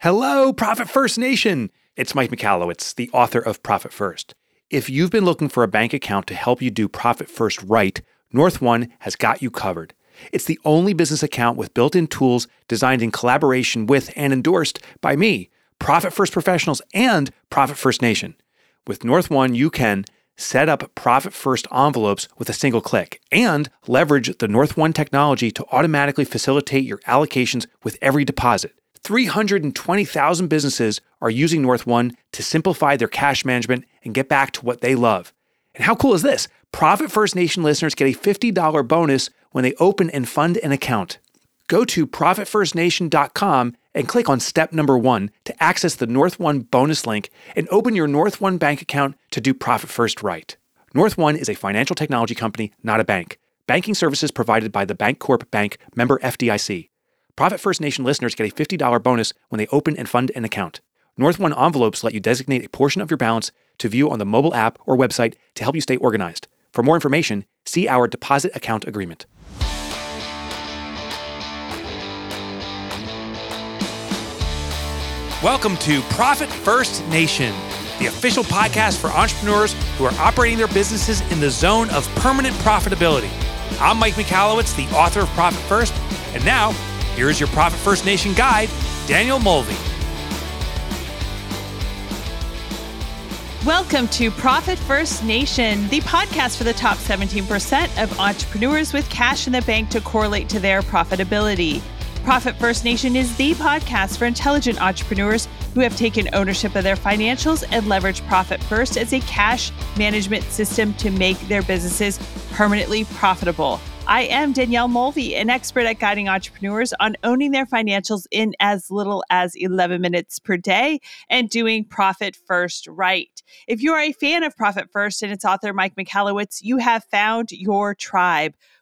Hello, Profit First Nation. It's Mike Michalowicz, the author of Profit First. If you've been looking for a bank account to help you do Profit First right, North One has got you covered. It's the only business account with built in tools designed in collaboration with and endorsed by me, Profit First Professionals, and Profit First Nation. With North One, you can set up Profit First envelopes with a single click and leverage the North One technology to automatically facilitate your allocations with every deposit. 320,000 businesses are using North One to simplify their cash management and get back to what they love. And how cool is this? Profit First Nation listeners get a $50 bonus when they open and fund an account. Go to profitfirstnation.com and click on step number one to access the North One bonus link and open your North One bank account to do Profit First right. North One is a financial technology company, not a bank. Banking services provided by the Bancorp Bank member FDIC. Profit First Nation listeners get a $50 bonus when they open and fund an account. North One envelopes let you designate a portion of your balance to view on the mobile app or website to help you stay organized. For more information, see our deposit account agreement. Welcome to Profit First Nation, the official podcast for entrepreneurs who are operating their businesses in the zone of permanent profitability. I'm Mike Michalowicz, the author of Profit First, and now here's your Profit First Nation guide, Danielle Mulvey. Welcome to Profit First Nation, the podcast for the top 17% of entrepreneurs with cash in the bank to correlate to their profitability. Profit First Nation is the podcast for intelligent entrepreneurs who have taken ownership of their financials and leverage Profit First as a cash management system to make their businesses permanently profitable. I am Danielle Mulvey, an expert at guiding entrepreneurs on owning their financials in as little as 11 minutes per day and doing Profit First right. If you are a fan of Profit First and its author, Mike Michalowicz, you have found your tribe.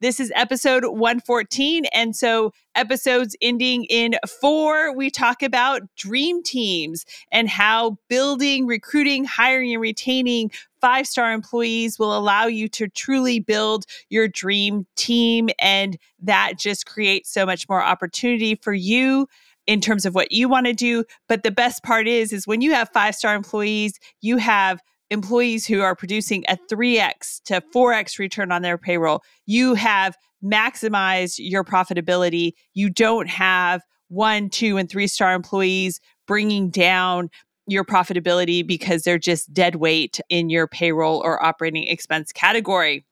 This is episode 114. And so, episodes ending in four, we talk about dream teams and how building, recruiting, hiring, and retaining five star employees will allow you to truly build your dream team. And that just creates so much more opportunity for you in terms of what you want to do but the best part is is when you have five star employees you have employees who are producing a 3x to 4x return on their payroll, you have maximized your profitability. You don't have one, two, and three star employees bringing down your profitability because they're just dead weight in your payroll or operating expense category.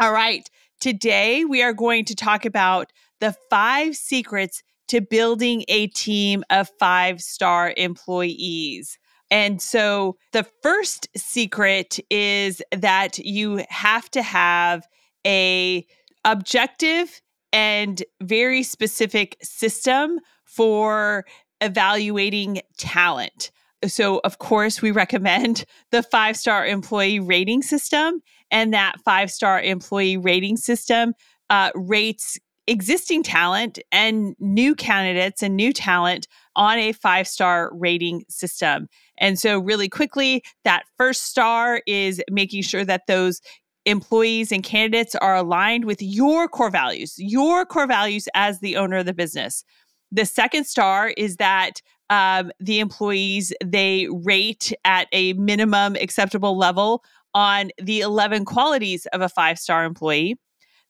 All right. Today, we are going to talk about the five secrets to building a team of five star employees. And so the first secret is that you have to have a objective and very specific system for evaluating talent. So, of course, we recommend the five star employee rating system, and that five star employee rating system uh, rates existing talent and new candidates and new talent on a five star rating system. And so, really quickly, that first star is making sure that those employees and candidates are aligned with your core values, your core values as the owner of the business. The second star is that um, the employees they rate at a minimum acceptable level on the 11 qualities of a five star employee.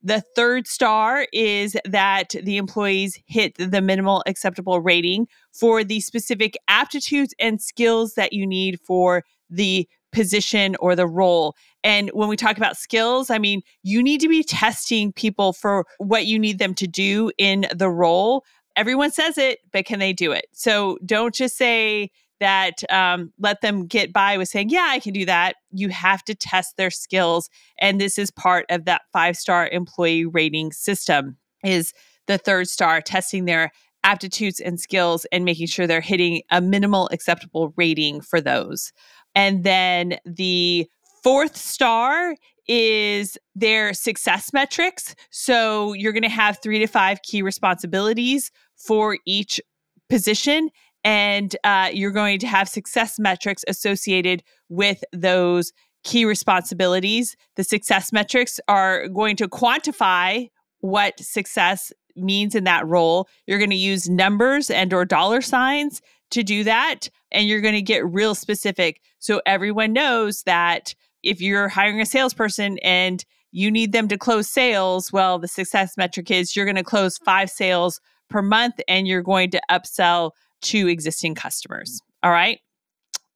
The third star is that the employees hit the minimal acceptable rating for the specific aptitudes and skills that you need for the position or the role. And when we talk about skills, I mean, you need to be testing people for what you need them to do in the role. Everyone says it, but can they do it? So don't just say, that um, let them get by with saying, Yeah, I can do that. You have to test their skills. And this is part of that five star employee rating system is the third star testing their aptitudes and skills and making sure they're hitting a minimal acceptable rating for those. And then the fourth star is their success metrics. So you're going to have three to five key responsibilities for each position. And uh, you're going to have success metrics associated with those key responsibilities. The success metrics are going to quantify what success means in that role. You're going to use numbers and or dollar signs to do that and you're going to get real specific so everyone knows that if you're hiring a salesperson and you need them to close sales, well, the success metric is you're going to close five sales per month and you're going to upsell to existing customers. All right.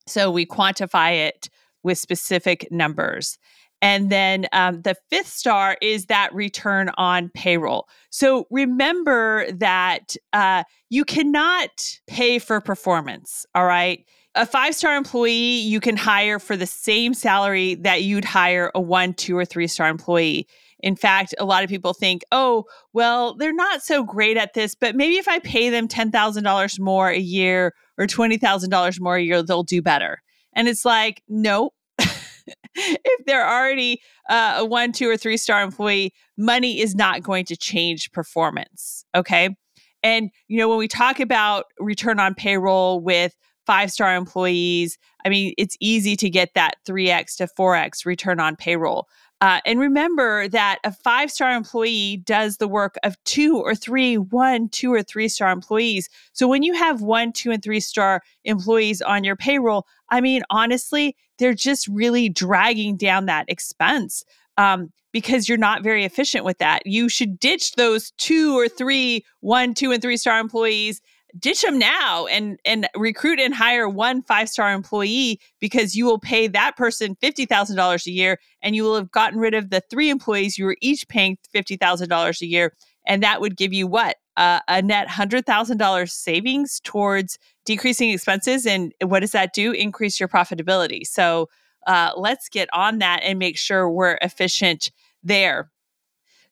So we quantify it with specific numbers. And then um, the fifth star is that return on payroll. So remember that uh, you cannot pay for performance. All right a five star employee you can hire for the same salary that you'd hire a one, two, or three star employee. In fact, a lot of people think, oh, well, they're not so great at this, but maybe if I pay them $10,000 more a year or $20,000 more a year, they'll do better. And it's like, nope. if they're already uh, a one, two, or three star employee, money is not going to change performance. Okay. And, you know, when we talk about return on payroll with five star employees. I mean, it's easy to get that 3x to 4x return on payroll. Uh, and remember that a five star employee does the work of two or three, one, two, or three star employees. So when you have one, two, and three star employees on your payroll, I mean, honestly, they're just really dragging down that expense. Um, because you're not very efficient with that. You should ditch those two or three, one, two, and three star employees ditch them now and and recruit and hire one five star employee because you will pay that person $50,000 a year and you will have gotten rid of the three employees you were each paying $50,000 a year. And that would give you what? Uh, a net $100,000 savings towards decreasing expenses and what does that do? Increase your profitability. So uh, let's get on that and make sure we're efficient there.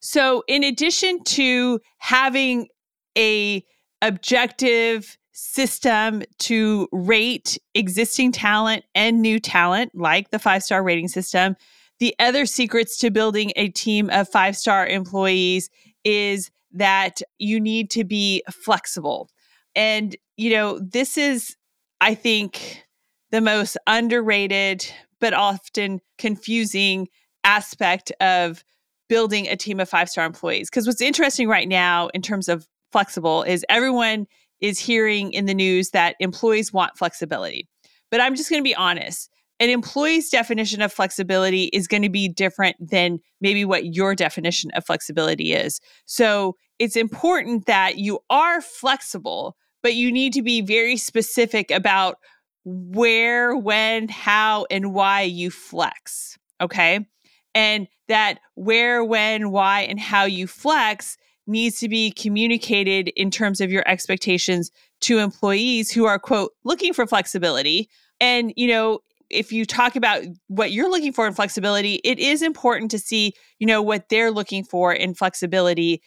So in addition to having a objective system to rate existing talent and new talent, like the five star rating system. The other secrets to building a team of five star employees is that you need to be flexible. And, you know, this is, I think, the most underrated but often confusing aspect of building a team of five star employees. Because what's interesting right now in terms of flexible is everyone is hearing in the news that employees want flexibility. But I'm just going to be honest. An employee's definition of flexibility is going to be different than maybe what your definition of flexibility is. So it's important that you are flexible, but you need to be very specific about where, when, how, and why you flex. Okay. And that where, when, why, and how you flex needs to be communicated in terms of your expectations to employees who are quote looking for flexibility and you know if you talk about what you're looking for in flexibility it is important to see you know what they're looking for in flexibility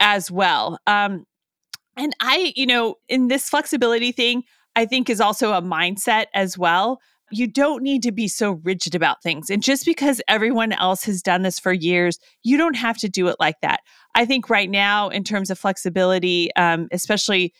as well um and i you know in this flexibility thing i think is also a mindset as well you don't need to be so rigid about things. And just because everyone else has done this for years, you don't have to do it like that. I think right now, in terms of flexibility, um, especially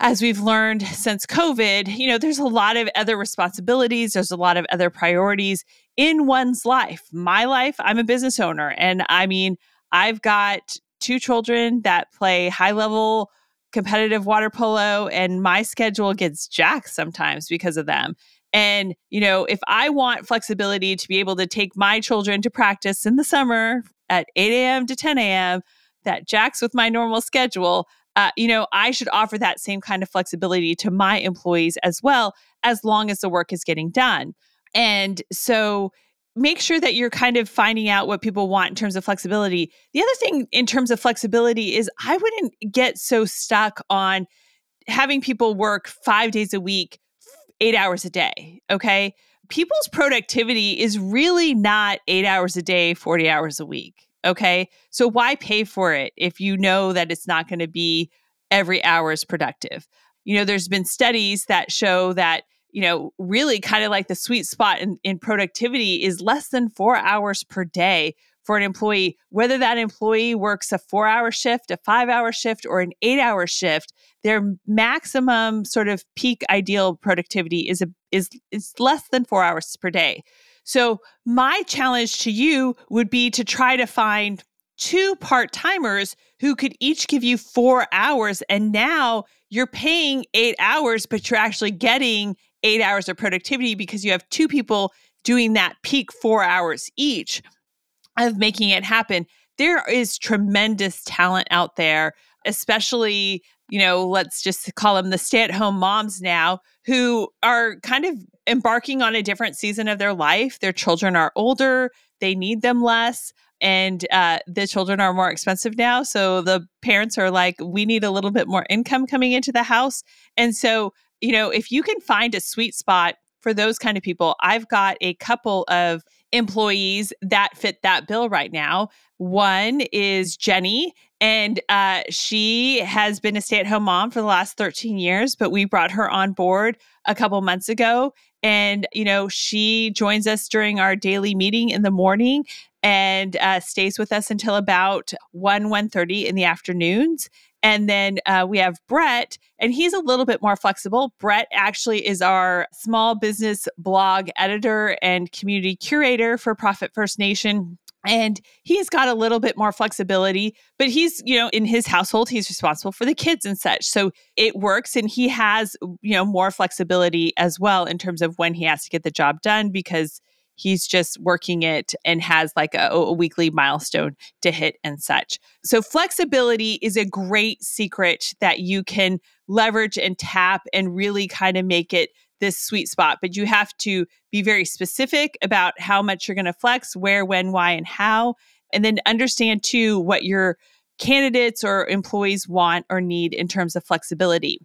as we've learned since COVID, you know, there's a lot of other responsibilities, there's a lot of other priorities in one's life. My life, I'm a business owner. And I mean, I've got two children that play high level competitive water polo, and my schedule gets jacked sometimes because of them. And, you know, if I want flexibility to be able to take my children to practice in the summer at 8 a.m. to 10 a.m., that jacks with my normal schedule, uh, you know, I should offer that same kind of flexibility to my employees as well, as long as the work is getting done. And so, make sure that you're kind of finding out what people want in terms of flexibility. The other thing in terms of flexibility is I wouldn't get so stuck on having people work five days a week eight hours a day. Okay. People's productivity is really not eight hours a day, 40 hours a week. Okay. So why pay for it if you know that it's not going to be every hour is productive? You know, there's been studies that show that, you know, really kind of like the sweet spot in, in productivity is less than four hours per day for an employee, whether that employee works a four hour shift, a five hour shift, or an eight hour shift, their maximum sort of peak ideal productivity is a, is is less than four hours per day. So my challenge to you would be to try to find two part timers who could each give you four hours. And now you're paying eight hours, but you're actually getting eight hours of productivity because you have two people doing that peak four hours each of making it happen. There is tremendous talent out there, especially, you know, let's just call them the stay at home moms now who are kind of embarking on a different season of their life. Their children are older, they need them less and uh, the children are more expensive now. So the parents are like, we need a little bit more income coming into the house. And so, you know, if you can find a sweet spot for those kind of people, I've got a couple of employees that fit that bill right now. One is Jenny, and uh, she has been a stay at home mom for the last 13 years, but we brought her on board a couple months ago. And, you know, she joins us during our daily meeting in the morning and uh, stays with us until about 1 1.30 in the afternoons and then uh, we have brett and he's a little bit more flexible. Brett actually is our small business blog editor and community curator for profit first nation and he's got a little bit more flexibility but he's you know in his household he's responsible for the kids and such. So it works and he has you know more flexibility as well in terms of when he has to get the job done because he's just working it and has like a, a, weekly milestone to hit and such. So, flexibility is a great secret that you can leverage and tap and really kind of make it this sweet spot. But you have to be very specific about how much you're going to flex, where, when, why, and how. And then understand too what your candidates or employees want or need in terms of flexibility.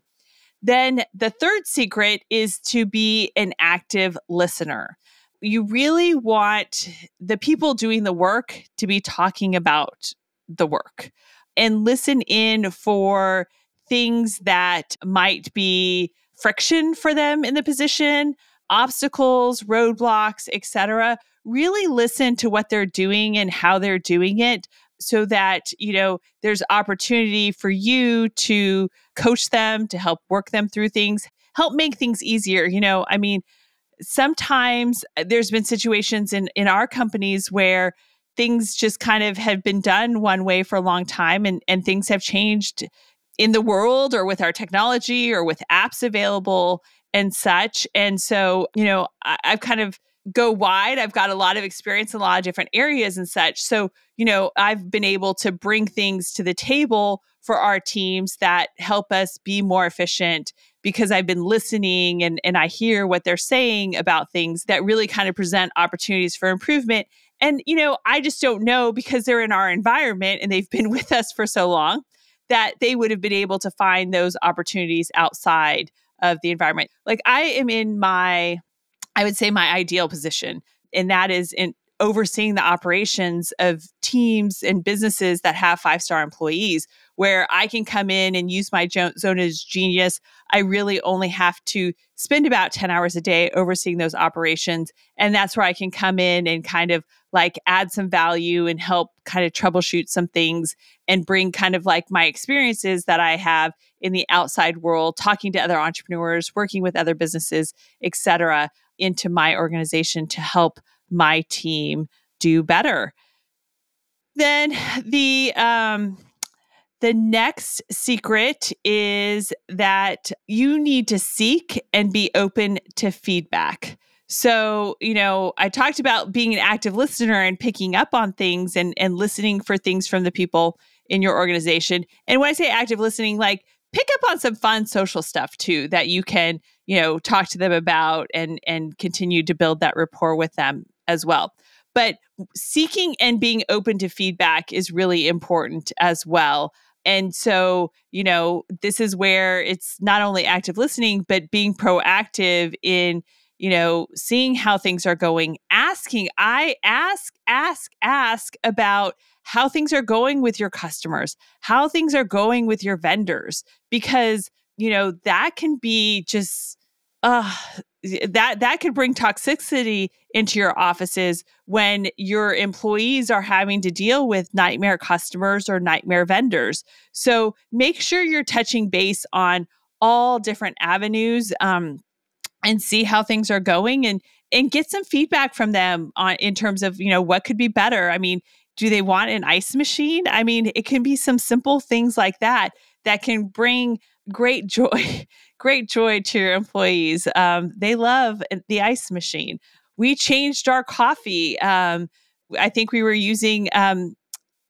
Then the third secret is to be an active listener you really want the people doing the work to be talking about the work and listen in for things that might be friction for them in the position, obstacles, roadblocks, etc. Really listen to what they're doing and how they're doing it so that, you know, there's opportunity for you to coach them, to help work them through things, help make things easier. You know, I mean, sometimes uh, there's been situations in in our companies where things just kind of have been done one way for a long time and and things have changed in the world or with our technology or with apps available and such. And so you know I, i've kind of go wide. I've got a lot of experience in a lot of different areas and such. So you know i've been able to bring things to the table for our teams that help us be more efficient because I've been listening and, and I hear what they're saying about things that really kind of present opportunities for improvement. And, you know, I just don't know because they're in our environment and they've been with us for so long that they would have been able to find those opportunities outside of the environment. Like I am in my, I would say my ideal position, and that is in overseeing the operations of teams and businesses that have five star employees where I can come in and use my zone as genius. I really only have to spend about 10 hours a day overseeing those operations. And that's where I can come in and kind of like add some value and help kind of troubleshoot some things and bring kind of like my experiences that I have in the outside world, talking to other entrepreneurs, working with other businesses, etc., into my organization to help my team do better. Then the um, the next secret is that you need to seek and be open to feedback. So, you know, I talked about being an active listener and picking up on things and, and listening for things from the people in your organization. And when I say active listening, like pick up on some fun social stuff too that you can, you know, talk to them about and and continue to build that rapport with them as well. But seeking and being open to feedback is really important as well. And so, you know, this is where it's not only active listening, but being proactive in, you know, seeing how things are going, asking, I ask, ask, ask about how things are going with your customers, how things are going with your vendors, because, you know, that can be just, uh, that that could bring toxicity into your offices when your employees are having to deal with nightmare customers or nightmare vendors. So make sure you're touching base on all different avenues um, and see how things are going and and get some feedback from them on in terms of you know what could be better. I mean, do they want an ice machine? I mean, it can be some simple things like that that can bring great joy, great joy to your employees. Um, they love the ice machine. We changed our coffee. Um, I think we were using um,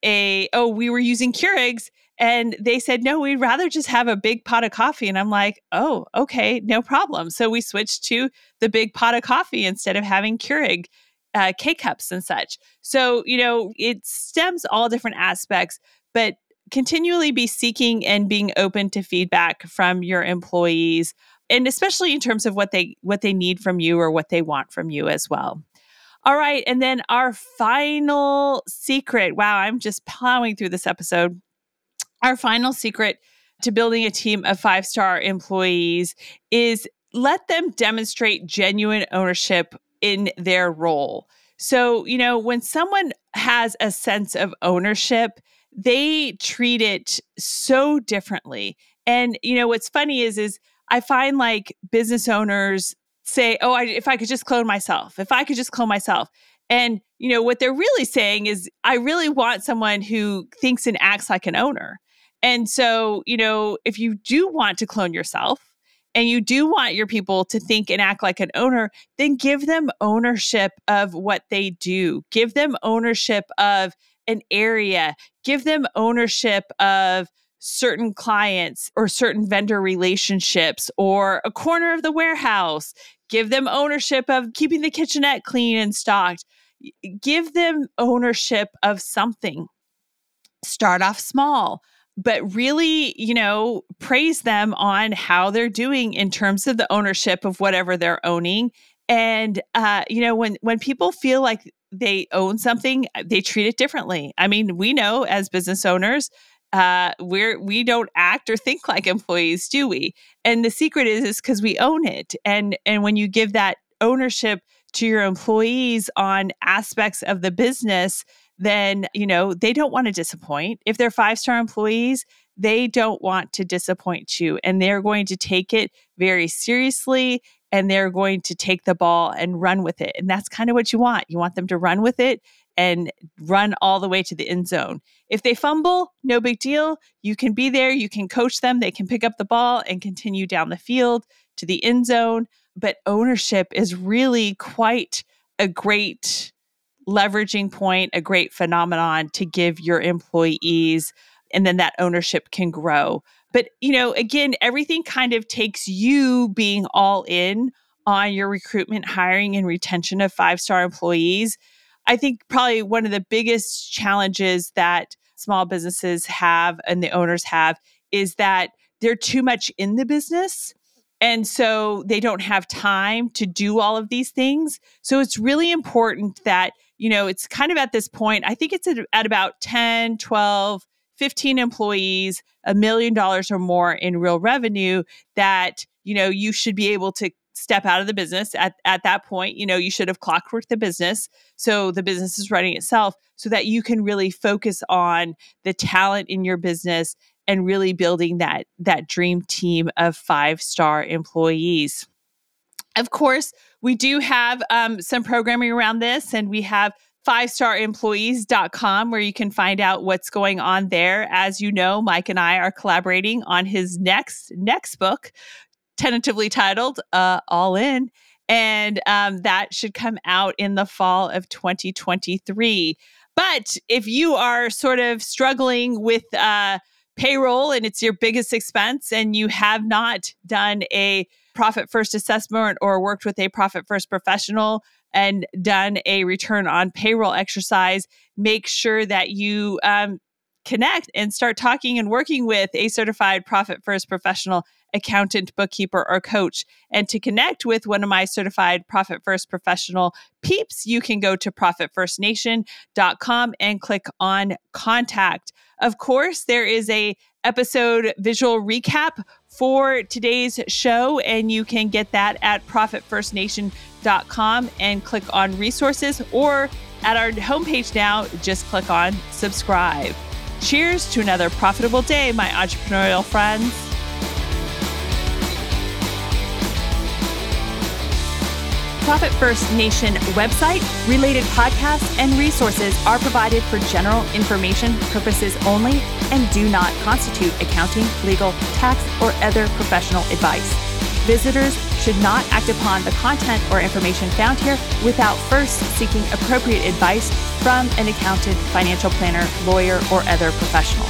a oh, we were using Keurigs, and they said no, we'd rather just have a big pot of coffee. And I'm like, oh, okay, no problem. So we switched to the big pot of coffee instead of having Keurig uh, K cups and such. So, you know, it stems all different aspects, but continually be seeking and being open to feedback from your employees and especially in terms of what they what they need from you or what they want from you as well. All right, and then our final secret. Wow, I'm just plowing through this episode. Our final secret to building a team of five-star employees is let them demonstrate genuine ownership in their role. So, you know, when someone has a sense of ownership, they treat it so differently. And, you know, what's funny is, is I find like business owners say, oh, I, if I could just clone myself, if I could just clone myself. And, you know, what they're really saying is, I really want someone who thinks and acts like an owner. And so, you know, if you do want to clone yourself, and you do want your people to think and act like an owner, then give them ownership of what they do. Give them ownership of an area. Give them ownership of certain clients or certain vendor relationships or a corner of the warehouse. Give them ownership of keeping the kitchenette clean and stocked. Give them ownership of something. Start off small but really, you know, praise them on how they're doing in terms of the ownership of whatever they're owning. And uh, you know, when when people feel like they own something, uh, they treat it differently. I mean, we know as business owners, uh, we're we don't act or think like employees, do we? And the secret is is because we own it. And and when you give that ownership to your employees on aspects of the business then, you know, they don't want to disappoint. If they're five star employees, they don't want to disappoint you and they're going to take it very seriously and they're going to take the ball and run with it. And that's kind of what you want. You want them to run with it and run all the way to the end zone. If they fumble, no big deal. You can be there, you can coach them, they can pick up the ball and continue down the field to the end zone. But ownership is really quite a great leveraging point, a great phenomenon to give your employees, and then that ownership can grow. But, you know, again, everything kind of takes you being all in on your recruitment, hiring, and retention of five star employees. I think probably one of the biggest challenges that small businesses have and the owners have is that they're too much in the business. And so they don't have time to do all of these things. So it's really important that you know, it's kind of at this point, I think it's at, at about 10, 12, 15 employees, a million dollars or more in real revenue that, you know, you should be able to step out of the business at, at that point. You know, you should have clockworked the business. So the business is running itself so that you can really focus on the talent in your business and really building that that dream team of five star employees. Of course, we do have um, some programming around this, and we have fivestaremployees.com where you can find out what's going on there. As you know, Mike and I are collaborating on his next next book, tentatively titled uh, All In. And um, that should come out in the fall of 2023. But if you are sort of struggling with uh, payroll and it's your biggest expense and you have not done a profit first assessment or worked with a profit first professional and done a return on payroll exercise, make sure that you um, connect and start talking and working with a certified profit first professional accountant, bookkeeper, or coach. And to connect with one of my certified Profit First professional peeps, you can go to profitfirstnation.com and click on contact. Of course, there is a episode visual recap for today's show, and you can get that at profitfirstnation.com and click on resources, or at our homepage now, just click on subscribe. Cheers to another profitable day, my entrepreneurial friends. Profit First Nation website, related podcasts, and resources are provided for general information purposes only and do not constitute accounting, legal, tax, or other professional advice. Visitors should not act upon the content or information found here without first seeking appropriate advice from an accountant, financial planner, lawyer, or other professional.